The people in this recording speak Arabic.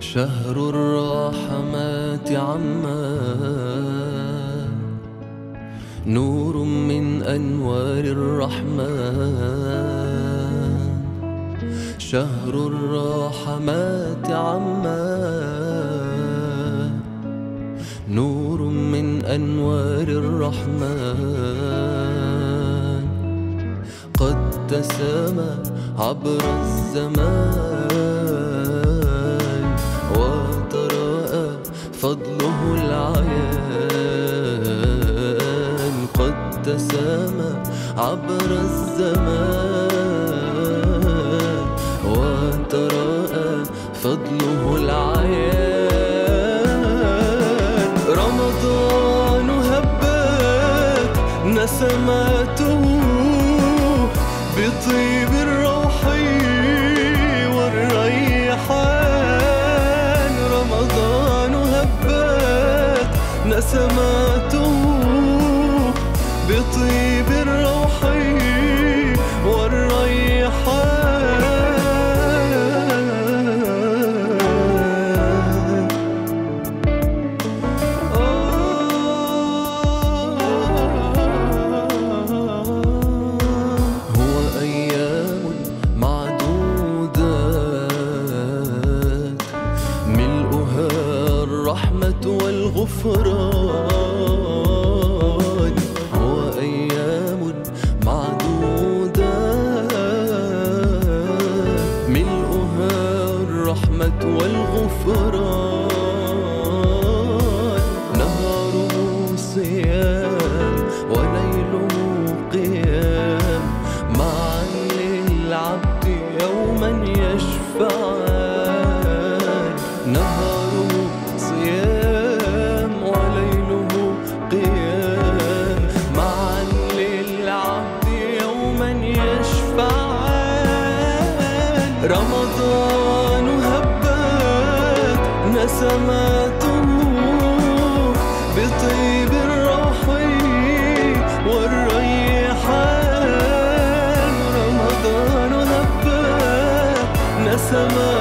شهر الرحمات عما نور من أنوار الرحمن. شهر الرحمات عما نور من أنوار الرحمن. قد تسامى عبر الزمان. فضله العيان قد تسامى عبر الزمان. وتراءى فضله العيان. رمضان هبت نسماته بطيب الروح نسماته بطيب الروح الرحمة والغفران هو أيام معدودات ملؤها الرحمة والغفران. نهاره صيام وليله قيام. معا للعبد يوما يشفعان رمضان هبت نسماته بطيب الروح والريحان رمضان هبات نسماته